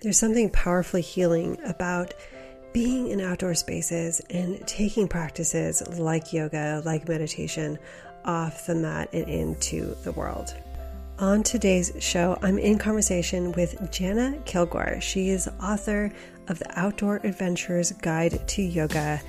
There's something powerfully healing about being in outdoor spaces and taking practices like yoga, like meditation, off the mat and into the world. On today's show, I'm in conversation with Jana Kilgore. She is author of the Outdoor Adventurer's Guide to Yoga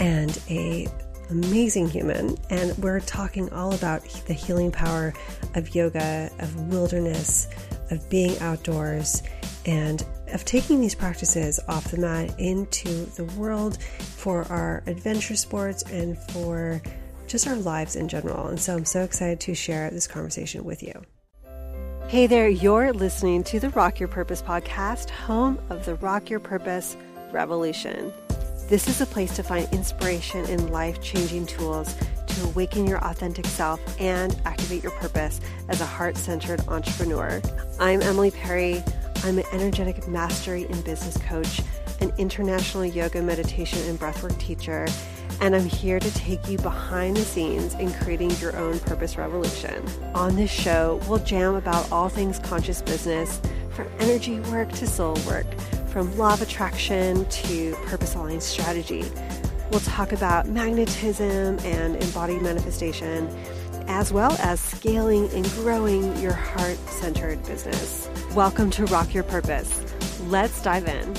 and a amazing human and we're talking all about the healing power of yoga, of wilderness, of being outdoors and of taking these practices off the mat into the world for our adventure sports and for just our lives in general. And so I'm so excited to share this conversation with you. Hey there, you're listening to the Rock Your Purpose podcast, home of the Rock Your Purpose Revolution. This is a place to find inspiration and life changing tools to awaken your authentic self and activate your purpose as a heart centered entrepreneur. I'm Emily Perry. I'm an energetic mastery and business coach, an international yoga, meditation, and breathwork teacher, and I'm here to take you behind the scenes in creating your own purpose revolution. On this show, we'll jam about all things conscious business, from energy work to soul work, from law of attraction to purpose aligned strategy. We'll talk about magnetism and embodied manifestation as well as scaling and growing your heart centered business. Welcome to Rock Your Purpose. Let's dive in.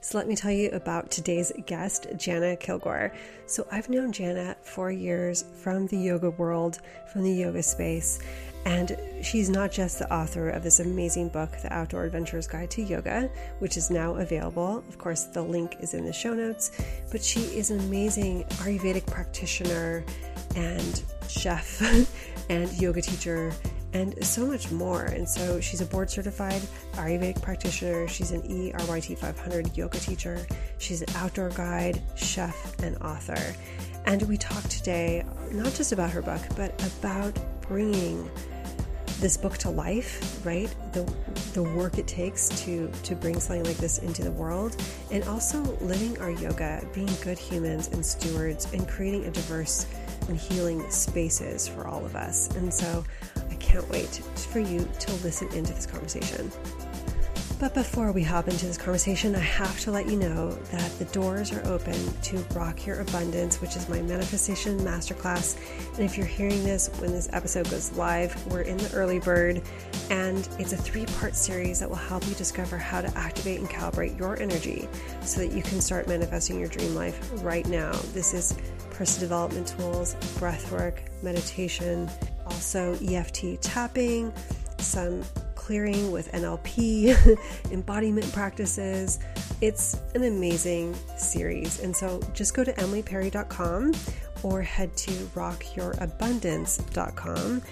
So, let me tell you about today's guest, Jana Kilgore. So, I've known Jana for years from the yoga world, from the yoga space, and she's not just the author of this amazing book, The Outdoor Adventurer's Guide to Yoga, which is now available. Of course, the link is in the show notes. But she is an amazing Ayurvedic practitioner and chef and yoga teacher and so much more. And so she's a board certified Ayurvedic practitioner. She's an ERYT 500 yoga teacher. She's an outdoor guide, chef, and author. And we talk today not just about her book, but about bringing this book to life, right? The the work it takes to to bring something like this into the world, and also living our yoga, being good humans and stewards, and creating a diverse and healing spaces for all of us. And so, I can't wait for you to listen into this conversation. But before we hop into this conversation, I have to let you know that the doors are open to Rock Your Abundance, which is my manifestation masterclass. And if you're hearing this when this episode goes live, we're in the early bird, and it's a three part series that will help you discover how to activate and calibrate your energy so that you can start manifesting your dream life right now. This is personal development tools, breath work, meditation, also EFT tapping, some clearing with NLP, embodiment practices. It's an amazing series. And so just go to emilyperry.com or head to rockyourabundance.com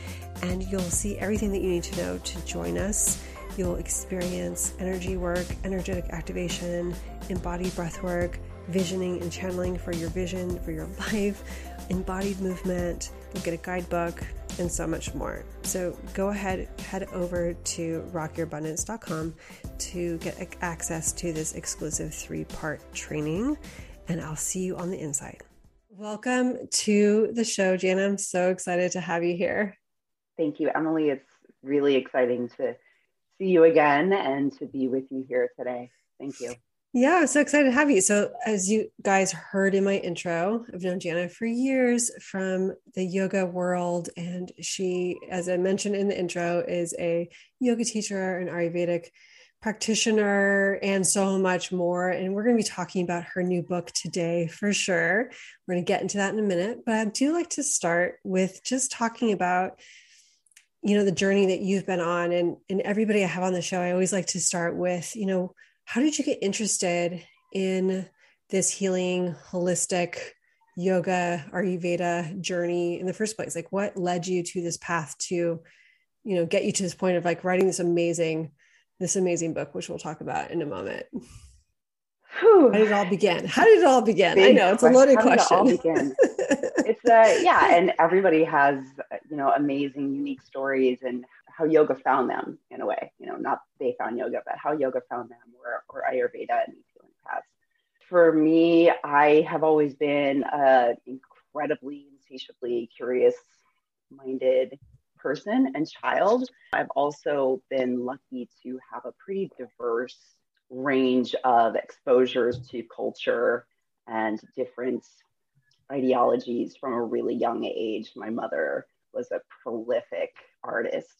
and you'll see everything that you need to know to join us. You'll experience energy work, energetic activation, embodied breath work, visioning and channeling for your vision, for your life, embodied movement. You'll get a guidebook, and so much more. So go ahead, head over to rockyourabundance.com to get access to this exclusive three part training, and I'll see you on the inside. Welcome to the show, Jana. I'm so excited to have you here. Thank you, Emily. It's really exciting to see you again and to be with you here today. Thank you. Yeah, I'm so excited to have you. So, as you guys heard in my intro, I've known Jana for years from the yoga world. And she, as I mentioned in the intro, is a yoga teacher, an Ayurvedic practitioner, and so much more. And we're going to be talking about her new book today for sure. We're going to get into that in a minute. But I do like to start with just talking about you know the journey that you've been on and and everybody i have on the show i always like to start with you know how did you get interested in this healing, holistic yoga, Ayurveda journey in the first place? Like, what led you to this path to, you know, get you to this point of like writing this amazing, this amazing book, which we'll talk about in a moment? Whew. How did it all begin? How did it all begin? Big I know it's a loaded question. It it's uh, yeah, and everybody has you know amazing, unique stories and how yoga found them in a way. You know, not they found yoga, but how yoga found them, or, or Ayurveda and these healing paths. For me, I have always been an incredibly insatiably curious minded person and child. I've also been lucky to have a pretty diverse range of exposures to culture and different ideologies from a really young age. My mother was a prolific artist,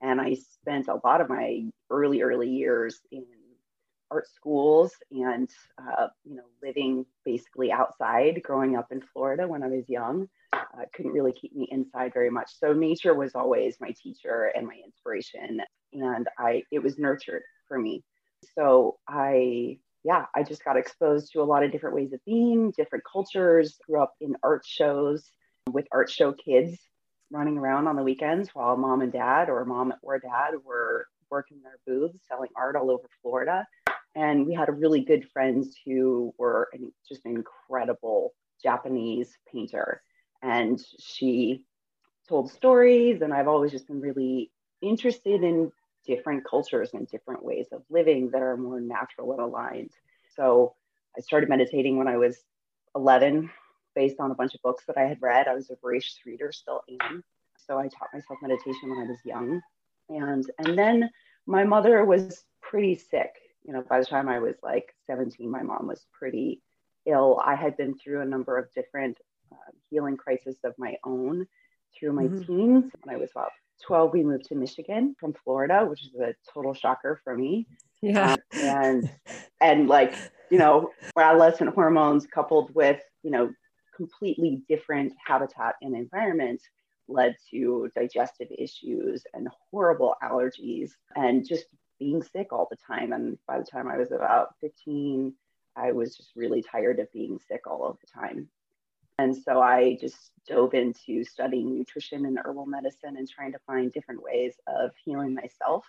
and I spent a lot of my early, early years in art schools and uh, you know living basically outside growing up in florida when i was young. Uh, couldn't really keep me inside very much. So nature was always my teacher and my inspiration and i it was nurtured for me. So i yeah, I just got exposed to a lot of different ways of being, different cultures, grew up in art shows with art show kids running around on the weekends while mom and dad or mom or dad were working their booths selling art all over Florida. And we had a really good friends who were just an incredible Japanese painter. And she told stories, and I've always just been really interested in different cultures and different ways of living that are more natural and aligned. So I started meditating when I was 11 based on a bunch of books that I had read. I was a voracious reader, still am. So I taught myself meditation when I was young. And and then my mother was pretty sick. You know, by the time I was like 17, my mom was pretty ill. I had been through a number of different uh, healing crises of my own through my mm-hmm. teens. When I was about 12, we moved to Michigan from Florida, which is a total shocker for me. Yeah. Um, and, and like, you know, adolescent hormones coupled with, you know, completely different habitat and environment led to digestive issues and horrible allergies and just being sick all the time. And by the time I was about 15, I was just really tired of being sick all of the time. And so I just dove into studying nutrition and herbal medicine and trying to find different ways of healing myself.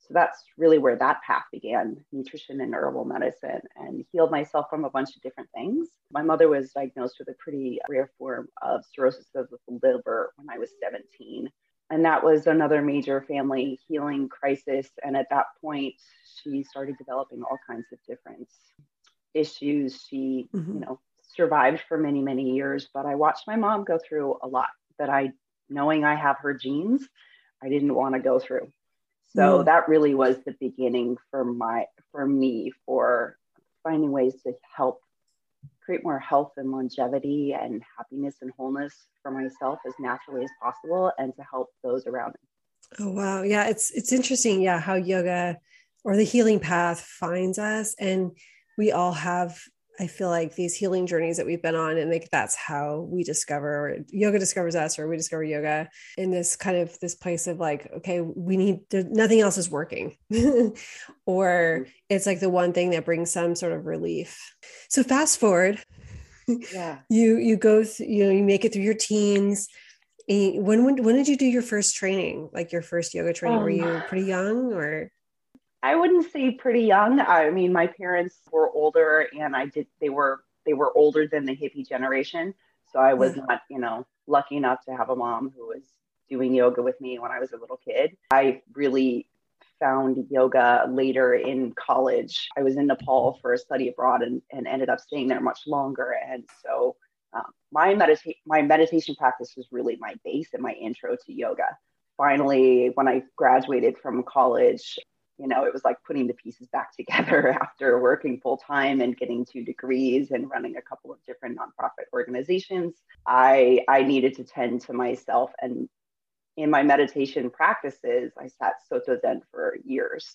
So that's really where that path began nutrition and herbal medicine and healed myself from a bunch of different things. My mother was diagnosed with a pretty rare form of cirrhosis of the liver when I was 17. And that was another major family healing crisis. And at that point, she started developing all kinds of different issues. She, mm-hmm. you know, survived for many, many years, but I watched my mom go through a lot that I, knowing I have her genes, I didn't want to go through. So mm. that really was the beginning for my, for me, for finding ways to help create more health and longevity and happiness and wholeness for myself as naturally as possible and to help those around me. Oh wow. Yeah, it's it's interesting, yeah, how yoga or the healing path finds us and we all have I feel like these healing journeys that we've been on, and like that's how we discover yoga discovers us, or we discover yoga in this kind of this place of like, okay, we need nothing else is working, or it's like the one thing that brings some sort of relief. So fast forward, yeah, you you go, th- you know, you make it through your teens. When when when did you do your first training? Like your first yoga training? Um, Were you pretty young or? I wouldn't say pretty young. I mean, my parents were older, and I did. They were they were older than the hippie generation, so I was not, you know, lucky enough to have a mom who was doing yoga with me when I was a little kid. I really found yoga later in college. I was in Nepal for a study abroad and, and ended up staying there much longer. And so um, my medita- my meditation practice was really my base and my intro to yoga. Finally, when I graduated from college, you know, it was like putting the pieces back together after working full time and getting two degrees and running a couple of different nonprofit organizations. I I needed to tend to myself and in my meditation practices, I sat soto zen for years.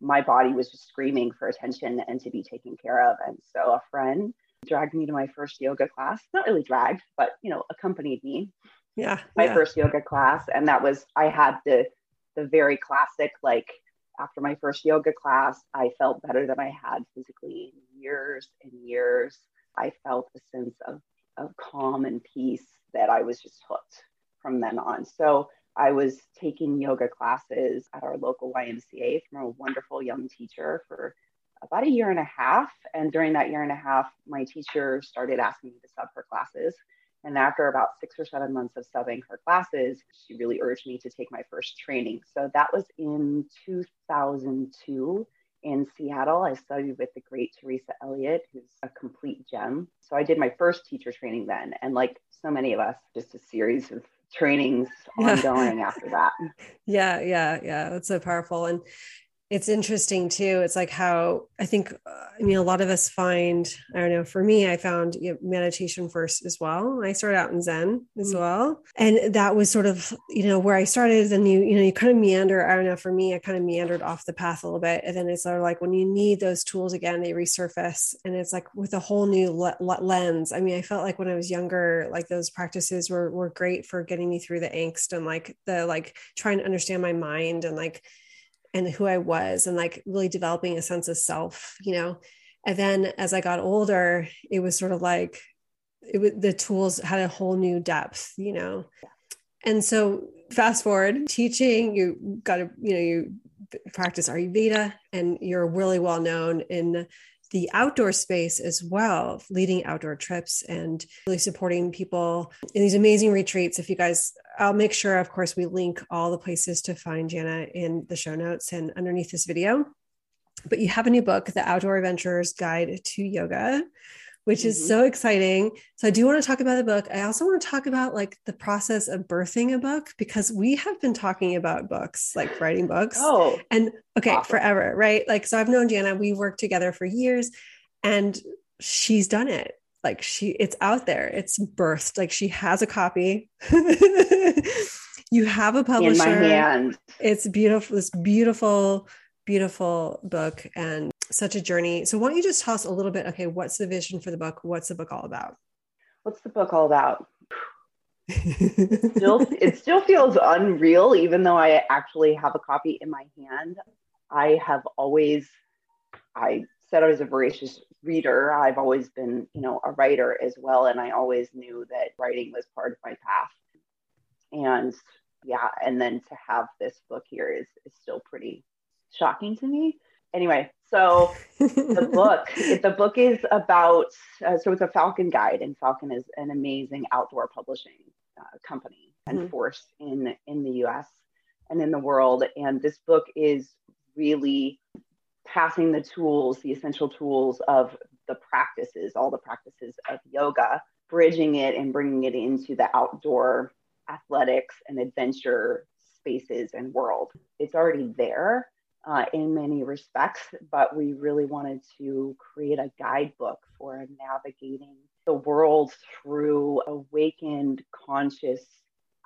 My body was just screaming for attention and to be taken care of. And so a friend dragged me to my first yoga class, not really dragged, but you know, accompanied me. Yeah. My yeah. first yoga class. And that was I had the the very classic like after my first yoga class, I felt better than I had physically in years and years. I felt a sense of, of calm and peace that I was just hooked from then on. So I was taking yoga classes at our local YMCA from a wonderful young teacher for about a year and a half. And during that year and a half, my teacher started asking me to sub her classes. And after about six or seven months of subbing her classes, she really urged me to take my first training. So that was in 2002 in Seattle. I studied with the great Teresa Elliott, who's a complete gem. So I did my first teacher training then. And like so many of us, just a series of trainings ongoing after that. Yeah, yeah, yeah. That's so powerful. And it's interesting too. It's like how I think, uh, I mean, a lot of us find, I don't know, for me, I found you know, meditation first as well. I started out in Zen as mm-hmm. well. And that was sort of, you know, where I started. And you, you know, you kind of meander. I don't know, for me, I kind of meandered off the path a little bit. And then it's sort of like when you need those tools again, they resurface. And it's like with a whole new le- lens. I mean, I felt like when I was younger, like those practices were, were great for getting me through the angst and like the, like trying to understand my mind and like, and who I was and like really developing a sense of self, you know. And then as I got older, it was sort of like it was the tools had a whole new depth, you know. And so fast forward, teaching, you got to, you know, you practice Ayurveda and you're really well known in the outdoor space as well, leading outdoor trips and really supporting people in these amazing retreats. If you guys, I'll make sure, of course, we link all the places to find Jana in the show notes and underneath this video. But you have a new book, The Outdoor Adventurer's Guide to Yoga, which mm-hmm. is so exciting. So I do want to talk about the book. I also want to talk about like the process of birthing a book because we have been talking about books, like writing books. Oh. And okay, awesome. forever, right? Like so I've known Jana, we worked together for years and she's done it. Like she it's out there. It's birthed. Like she has a copy. you have a publisher. In my hand. It's beautiful. This beautiful beautiful book and such a journey. So, why don't you just tell us a little bit? Okay, what's the vision for the book? What's the book all about? What's the book all about? still, it still feels unreal, even though I actually have a copy in my hand. I have always, I said I was a voracious reader. I've always been, you know, a writer as well, and I always knew that writing was part of my path. And yeah, and then to have this book here is is still pretty shocking to me. Anyway, so the book, the book is about, uh, so it's a Falcon guide, and Falcon is an amazing outdoor publishing uh, company and mm-hmm. force in in the U.S. and in the world. And this book is really passing the tools, the essential tools of the practices, all the practices of yoga, bridging it and bringing it into the outdoor athletics and adventure spaces and world. It's already there uh, in many respects, but we really wanted to create a guidebook for navigating the world through awakened, conscious,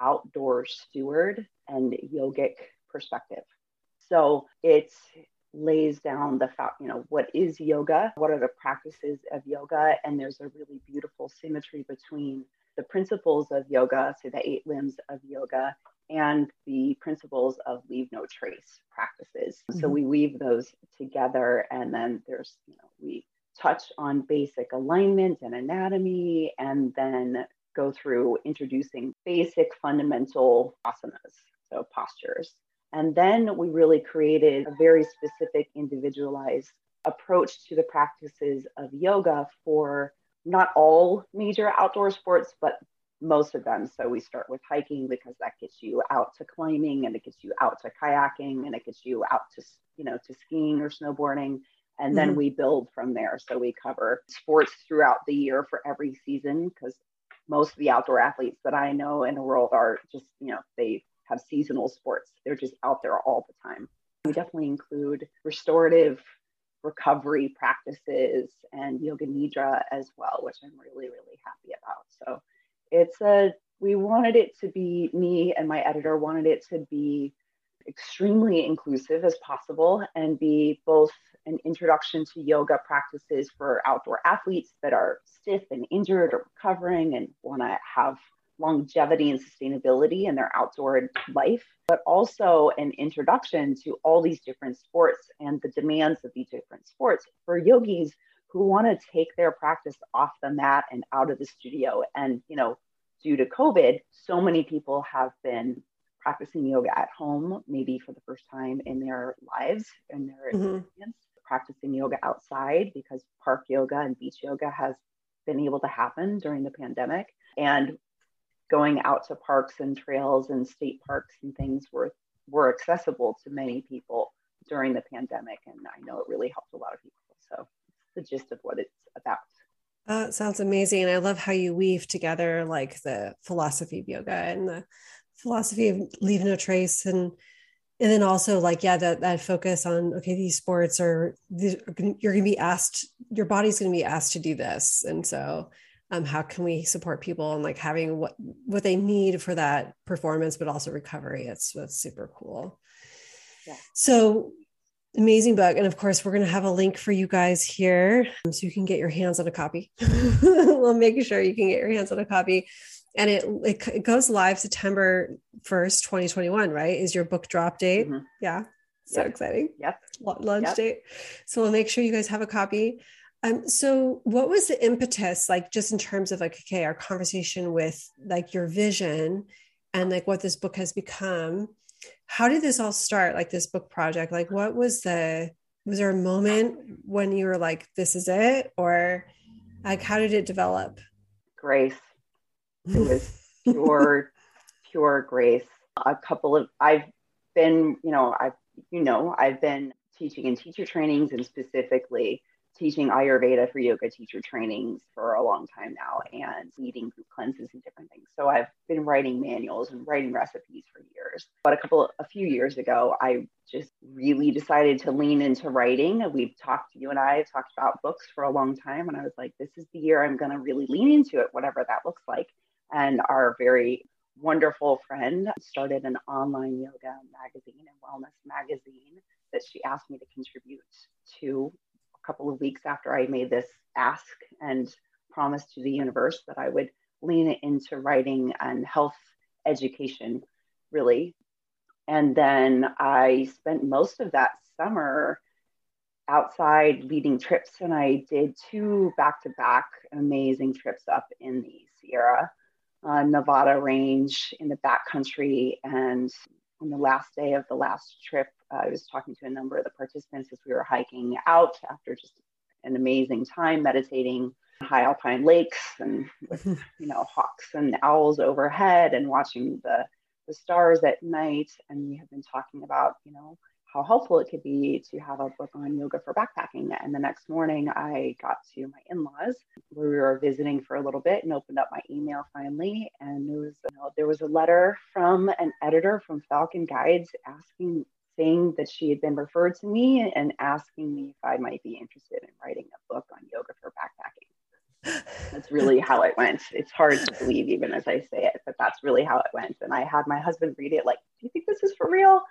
outdoor steward and yogic perspective. So it lays down the fact, you know, what is yoga? What are the practices of yoga? And there's a really beautiful symmetry between the principles of yoga, so the eight limbs of yoga, and the principles of leave no trace practices. Mm-hmm. So we weave those together, and then there's, you know, we touch on basic alignment and anatomy, and then go through introducing basic fundamental asanas, so postures. And then we really created a very specific, individualized approach to the practices of yoga for not all major outdoor sports, but most of them. So we start with hiking because that gets you out to climbing and it gets you out to kayaking and it gets you out to, you know, to skiing or snowboarding. And mm-hmm. then we build from there. So we cover sports throughout the year for every season because most of the outdoor athletes that I know in the world are just, you know, they have seasonal sports. They're just out there all the time. We definitely include restorative recovery practices and yoga nidra as well, which I'm really, really happy about. So it's a we wanted it to be me and my editor wanted it to be extremely inclusive as possible and be both an introduction to yoga practices for outdoor athletes that are stiff and injured or recovering and want to have longevity and sustainability in their outdoor life, but also an introduction to all these different sports and the demands of these different sports for yogis who want to take their practice off the mat and out of the studio. And, you know, due to COVID, so many people have been practicing yoga at home, maybe for the first time in their lives and their mm-hmm. practicing yoga outside because park yoga and beach yoga has been able to happen during the pandemic. And going out to parks and trails and state parks and things were, were accessible to many people during the pandemic. And I know it really helped a lot of people. So the gist of what it's about. Uh, sounds amazing. And I love how you weave together like the philosophy of yoga and the philosophy of leave no trace and and then also like yeah that that focus on okay these sports are these, you're going to be asked your body's going to be asked to do this and so um, how can we support people and like having what what they need for that performance but also recovery it's that's super cool yeah. so amazing book and of course we're going to have a link for you guys here so you can get your hands on a copy we'll make sure you can get your hands on a copy and it, it, it goes live September 1st, 2021, right? Is your book drop date? Mm-hmm. Yeah. So yep. exciting. Yep. Launch yep. date. So we'll make sure you guys have a copy. Um, so what was the impetus, like just in terms of like, okay, our conversation with like your vision and like what this book has become? How did this all start? Like this book project? Like what was the was there a moment when you were like, this is it? Or like how did it develop? Grace it was pure, pure grace. A couple of, I've been, you know, I've, you know, I've been teaching in teacher trainings and specifically teaching Ayurveda for yoga teacher trainings for a long time now and leading group cleanses and different things. So I've been writing manuals and writing recipes for years. But a couple, a few years ago, I just really decided to lean into writing. We've talked, you and I have talked about books for a long time. And I was like, this is the year I'm going to really lean into it, whatever that looks like and our very wonderful friend started an online yoga magazine and wellness magazine that she asked me to contribute to couple of weeks after I made this ask and promise to the universe that I would lean into writing and health education, really. And then I spent most of that summer outside leading trips, and I did two back to back amazing trips up in the Sierra uh, Nevada range in the backcountry. And on the last day of the last trip, uh, I was talking to a number of the participants as we were hiking out after just an amazing time meditating high alpine lakes and with you know hawks and owls overhead and watching the the stars at night. And we have been talking about you know how helpful it could be to have a book on yoga for backpacking. And the next morning, I got to my in laws where we were visiting for a little bit and opened up my email finally. And there was, you know, there was a letter from an editor from Falcon Guides asking, saying that she had been referred to me and asking me if I might be interested in writing a book on yoga for backpacking. That's really how it went. It's hard to believe, even as I say it, but that's really how it went. And I had my husband read it, like, Do you think this is for real?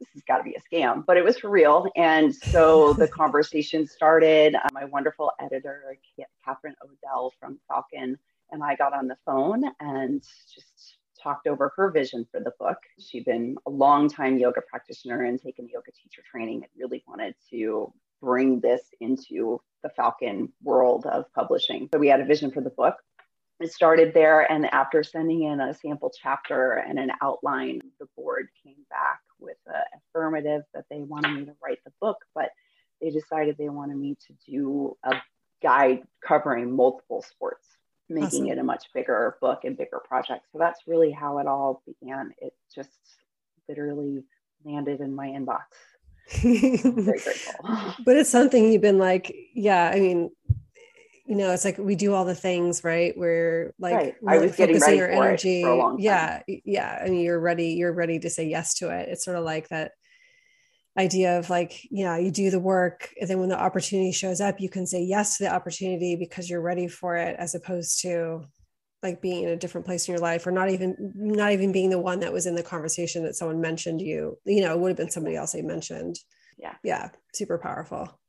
This has got to be a scam, but it was for real. And so the conversation started. Uh, my wonderful editor, Catherine Odell from Falcon, and I got on the phone and just talked over her vision for the book. She'd been a long time yoga practitioner and taken yoga teacher training and really wanted to bring this into the Falcon world of publishing. So we had a vision for the book it started there and after sending in a sample chapter and an outline the board came back with an affirmative that they wanted me to write the book but they decided they wanted me to do a guide covering multiple sports making awesome. it a much bigger book and bigger project. So that's really how it all began. It just literally landed in my inbox. Very grateful. But it's something you've been like yeah i mean you know, it's like we do all the things, right? We're like right. really I was focusing our energy. Yeah. Yeah. I mean, you're ready, you're ready to say yes to it. It's sort of like that idea of like, yeah, you do the work. And then when the opportunity shows up, you can say yes to the opportunity because you're ready for it, as opposed to like being in a different place in your life or not even not even being the one that was in the conversation that someone mentioned you you know it would have been somebody else they mentioned yeah yeah super powerful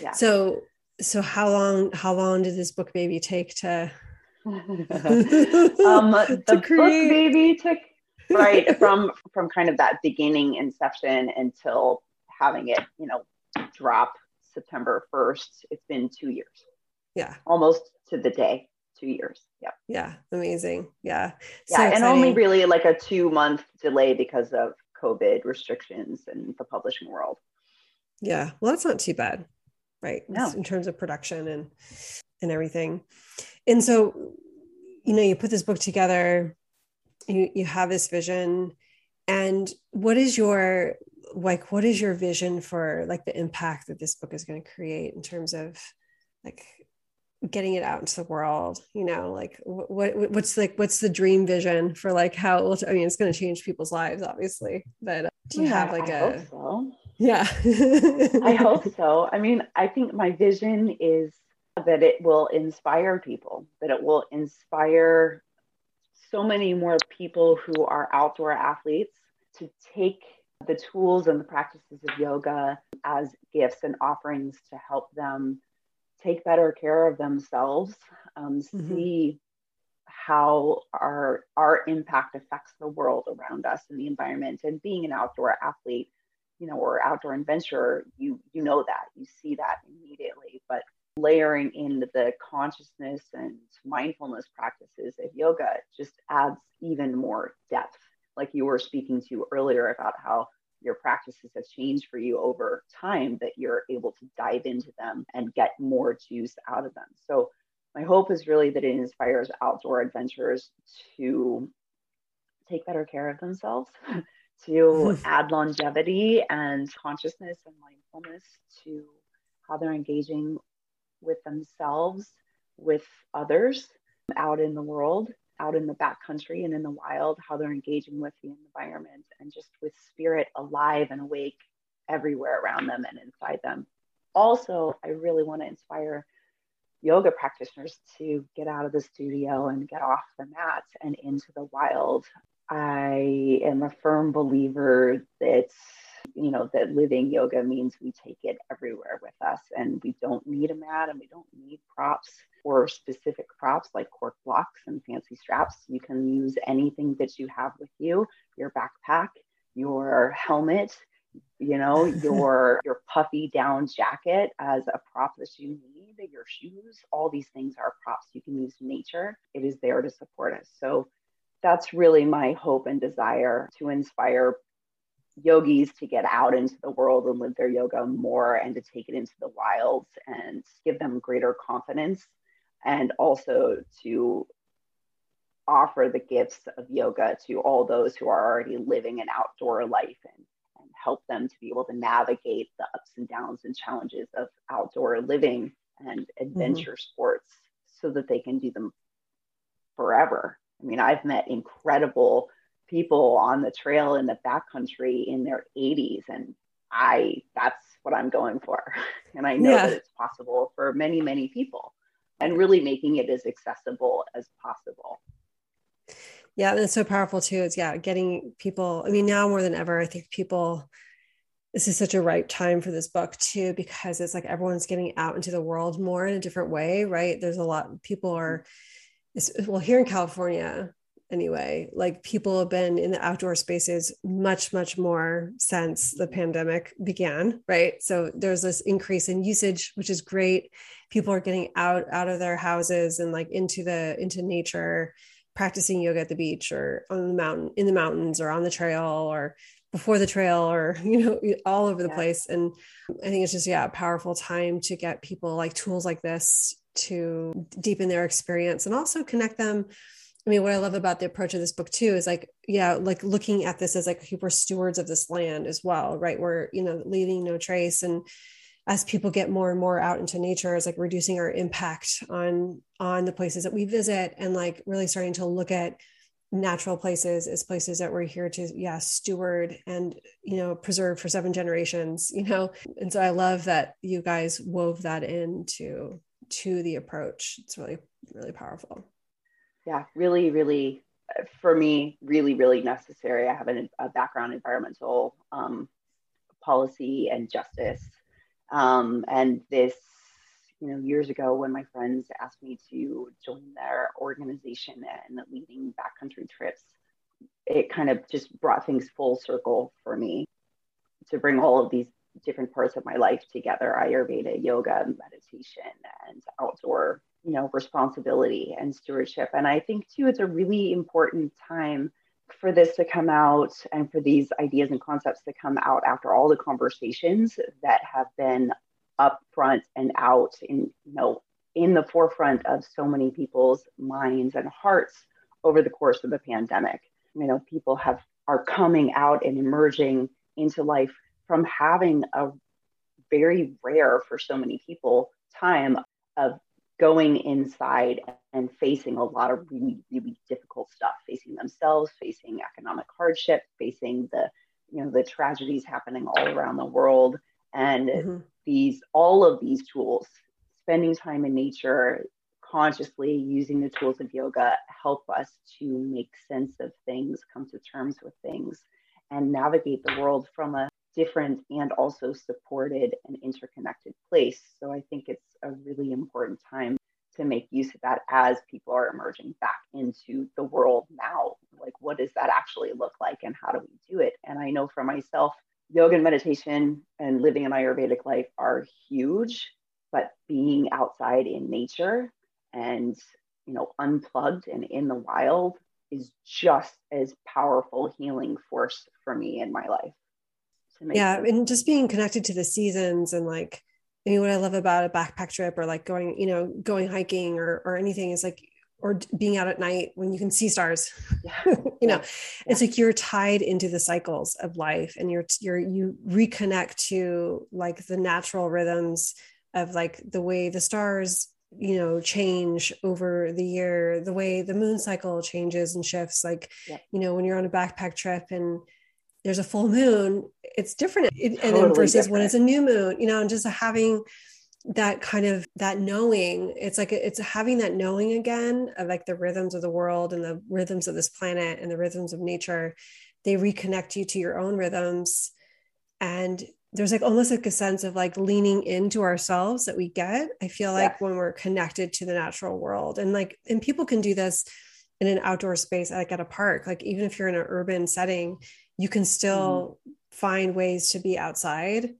yeah so so how long how long did this book baby take to um, the to book baby took right from from kind of that beginning inception until having it you know drop september 1st it's been two years. Yeah. Almost to the day two years. Yeah yeah. Amazing. Yeah. So yeah and only really like a two month delay because of covid restrictions in the publishing world. Yeah. Well that's not too bad right no. in terms of production and and everything and so you know you put this book together you you have this vision and what is your like what is your vision for like the impact that this book is going to create in terms of like getting it out into the world you know like what, what what's like what's the dream vision for like how it will i mean it's going to change people's lives obviously but uh, do you yeah, have like I a so. Yeah i hope so i mean i think my vision is that it will inspire people that it will inspire so many more people who are outdoor athletes to take the tools and the practices of yoga as gifts and offerings to help them take better care of themselves, um, mm-hmm. see how our our impact affects the world around us and the environment. And being an outdoor athlete, you know, or outdoor adventurer, you you know that you see that immediately. But layering in the consciousness and mindfulness practices of yoga just adds even more depth. Like you were speaking to earlier about how your practices have changed for you over time that you're able to dive into them and get more juice out of them. So my hope is really that it inspires outdoor adventurers to take better care of themselves, to add longevity and consciousness and mindfulness to how they're engaging with themselves, with others out in the world, out in the backcountry and in the wild, how they're engaging with the environment and just with spirit alive and awake everywhere around them and inside them. Also, I really want to inspire yoga practitioners to get out of the studio and get off the mat and into the wild. I am a firm believer that you know that living yoga means we take it everywhere with us and we don't need a mat and we don't need props or specific props like cork blocks and fancy straps. You can use anything that you have with you your backpack your helmet you know your your puffy down jacket as a prop that you need your shoes all these things are props. You can use nature. It is there to support us. So that's really my hope and desire to inspire yogis to get out into the world and live their yoga more and to take it into the wilds and give them greater confidence and also to offer the gifts of yoga to all those who are already living an outdoor life and, and help them to be able to navigate the ups and downs and challenges of outdoor living and adventure mm-hmm. sports so that they can do them forever. I mean, I've met incredible people on the trail in the backcountry in their 80s and i that's what i'm going for. And i know yeah. that it's possible for many many people and really making it as accessible as possible. Yeah that's so powerful too it's yeah getting people i mean now more than ever i think people this is such a ripe time for this book too because it's like everyone's getting out into the world more in a different way right? There's a lot people are well here in california anyway like people have been in the outdoor spaces much much more since the pandemic began right? So there's this increase in usage which is great. People are getting out out of their houses and like into the into nature practicing yoga at the beach or on the mountain in the mountains or on the trail or before the trail or you know all over the yeah. place. And i think it's just yeah a powerful time to get people like tools like this to deepen their experience and also connect them I mean, what I love about the approach of this book too is like, yeah, like looking at this as like we're stewards of this land as well, right? We're, you know, leaving no trace. And as people get more and more out into nature, is like reducing our impact on on the places that we visit and like really starting to look at natural places as places that we're here to yeah steward and you know preserve for seven generations you know and so i love that you guys wove that into to the approach it's really really powerful yeah, really, really, for me, really, really necessary. I have an, a background in environmental um, policy and justice. Um, and this, you know, years ago when my friends asked me to join their organization and leading backcountry trips, it kind of just brought things full circle for me to bring all of these different parts of my life together ayurveda yoga meditation and outdoor you know responsibility and stewardship. And i think too it's a really important time for this to come out and for these ideas and concepts to come out after all the conversations that have been up front and out in you know in the forefront of so many people's minds and hearts over the course of the pandemic. You know people have are coming out and emerging into life from having a very rare for so many people time of going inside and facing a lot of really, really difficult stuff, facing themselves, facing economic hardship, facing the, you know, the tragedies happening all around the world. And mm-hmm. these, all of these tools, spending time in nature, consciously using the tools of yoga help us to make sense of things, come to terms with things, and navigate the world from a different and also supported and interconnected place. So I think it's a really important time to make use of that as people are emerging back into the world now. Like, what does that actually look like and how do we do it? And I know for myself, yoga and meditation and living an Ayurvedic life are huge, but being outside in nature and you know unplugged and in the wild is just as powerful healing force for me in my life yeah sense. and just being connected to the seasons and like I mean, what I love about a backpack trip or like going, you know, going hiking or or anything is like, or being out at night when you can see stars. Yeah. you know, yeah. it's like you're tied into the cycles of life, and you're you're you reconnect to like the natural rhythms of like the way the stars you know change over the year the way the moon cycle changes and shifts like yeah. you know when you're on a backpack trip and there's a full moon it's different it, totally and then versus different. when it's a new moon you know and just having that kind of that knowing it's like it's having that knowing again of like the rhythms of the world and the rhythms of this planet and the rhythms of nature they reconnect you to your own rhythms and there's like almost like a sense of like leaning into ourselves that we get i feel like yes. when we're connected to the natural world and like and people can do this in an outdoor space like at a park like even if you're in an urban setting you can still mm-hmm. find ways to be outside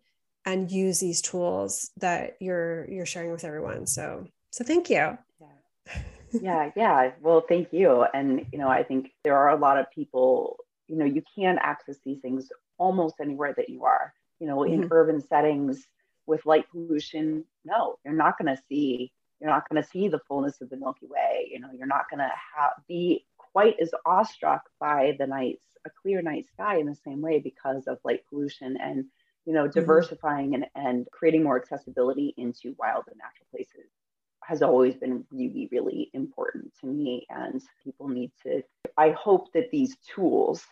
and use these tools that you're you're sharing with everyone so so thank you yeah yeah yeah well thank you and you know i think there are a lot of people you know you can access these things almost anywhere that you are you know, in mm-hmm. urban settings with light pollution, no, you're not going to see you're not going to see the fullness of the Milky Way. You know, you're not going to ha- be quite as awestruck by the nights, a clear night sky in the same way because of light pollution and you know mm-hmm. diversifying mm-hmm. and, and creating more accessibility into wild and natural places has always been really really important to me and people need to i hope that these tools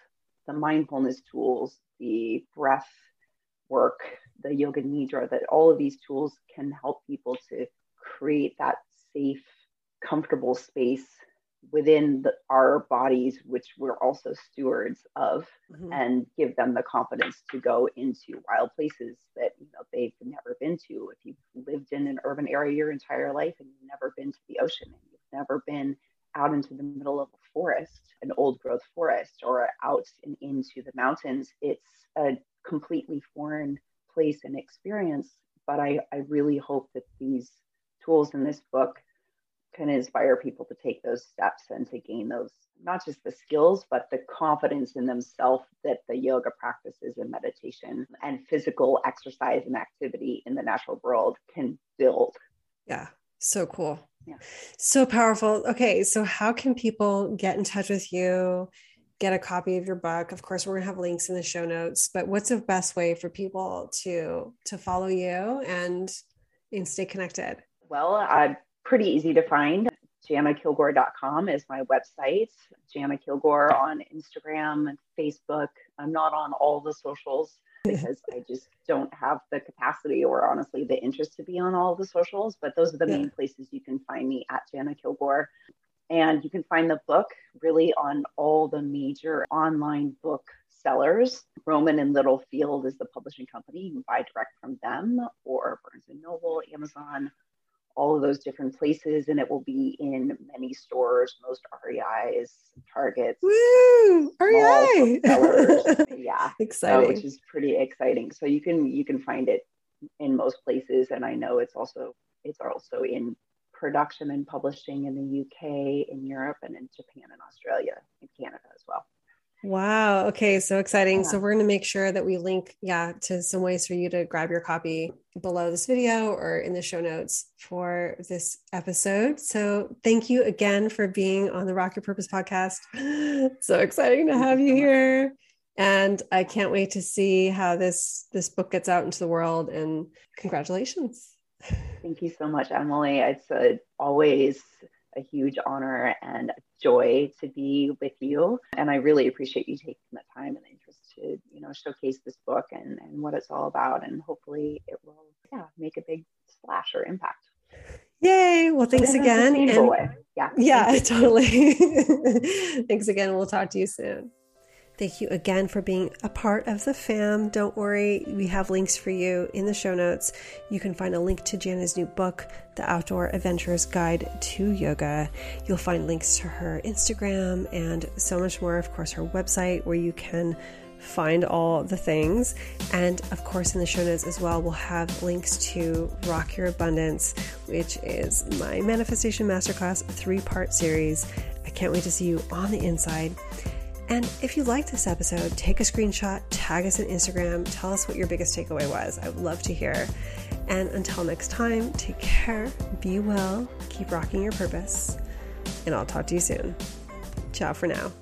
the mindfulness tools the breath work, the yoga nidra, that all of these tools can help people to create that safe, comfortable space within the, our bodies, which we're also stewards of, mm-hmm. and give them the confidence to go into wild places that you know they've never been to. If you've lived in an urban area your entire life and you've never been to the ocean and you've never been out into the middle of a forest, an old growth forest, or out and into the mountains, it's a completely foreign place and experience. But I, I really hope that these tools in this book can inspire people to take those steps and to gain those not just the skills but the confidence in themselves that the yoga practices and meditation and physical exercise and activity in the natural world can build. Yeah so cool. Yeah. So powerful. Okay so how can people get in touch with you get a copy of your book? Of course we're going to have links in the show notes but what's the best way for people to to follow you and and stay connected? Well i'm pretty easy to find janakilgore.com is my website jana kilgore on instagram and facebook i'm not on all the socials because i just don't have the capacity or honestly the interest to be on all the socials but those are the yeah. main places you can find me at jana kilgore and you can find the book really on all the major online book sellers. Rowman and Littlefield is the publishing company. You can buy direct from them or Barnes and Noble, Amazon, all of those different places. And it will be in many stores, most REIs, Targets. Woo! REI! yeah. exciting. So, which is pretty exciting. So you can you can find it in most places. And I know it's also it's also in production and publishing in the UK, in Europe, and in Japan and Australia and Canada as well. Wow. Okay. So exciting. Yeah. So we're going to make sure that we link, yeah, to some ways for you to grab your copy below this video or in the show notes for this episode. So thank you again for being on the Rock Your Purpose podcast. so exciting to have you here. And I can't wait to see how this this book gets out into the world and congratulations. Thank you so much, Emily. It's always a huge honor and joy to be with you. And I really appreciate you taking the time and the interest to, you know, showcase this book and, and what it's all about. And hopefully it will, yeah, make a big splash or impact. Yay. Well, thanks again. And, yeah. Yeah, totally. thanks again. We'll talk to you soon. Thank you again for being a part of the fam. Don't worry, we have links for you in the show notes. You can find a link to Jana's new book, The Outdoor Adventurer's Guide to Yoga. You'll find links to her Instagram and so much more. Of course, her website where you can find all the things. And of course, in the show notes as well, we'll have links to Rock Your Abundance, which is my manifestation masterclass three part series. I can't wait to see you on the inside. And if you like this episode, take a screenshot, tag us on Instagram, tell us what your biggest takeaway was. I would love to hear. And until next time, take care, be well, keep rocking your purpose, and I'll talk to you soon. Ciao for now.